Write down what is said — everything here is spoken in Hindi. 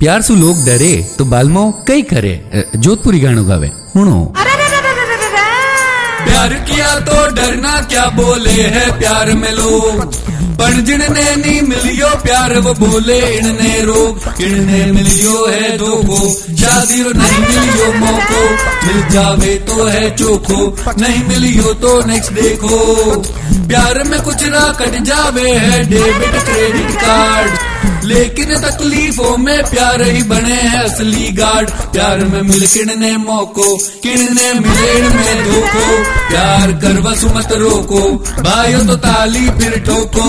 प्यार सु लोग डरे तो बालमो कई करे। जोधपुरी गाणो गावे। सुनो प्यार किया तो डरना क्या बोले है प्यार में लोग पर जिनने नहीं मिलियो प्यार वो बोले इनने रोग इनने मिलियो है धोखो शादी नहीं मिलियो मौको मिल जावे तो है चोखो नहीं मिलियो तो नेक्स्ट देखो प्यार में कुछ ना कट जावे है डेबिट क्रेडिट कार्ड लेकिन तकलीफों में प्यार ही बने हैं असली गार्ड। प्यार में मिल किड़ने मौको किड़ने मिले में धोखो। प्यार कर वसुमत रोको, भाइयों तो ताली फिर ठोको।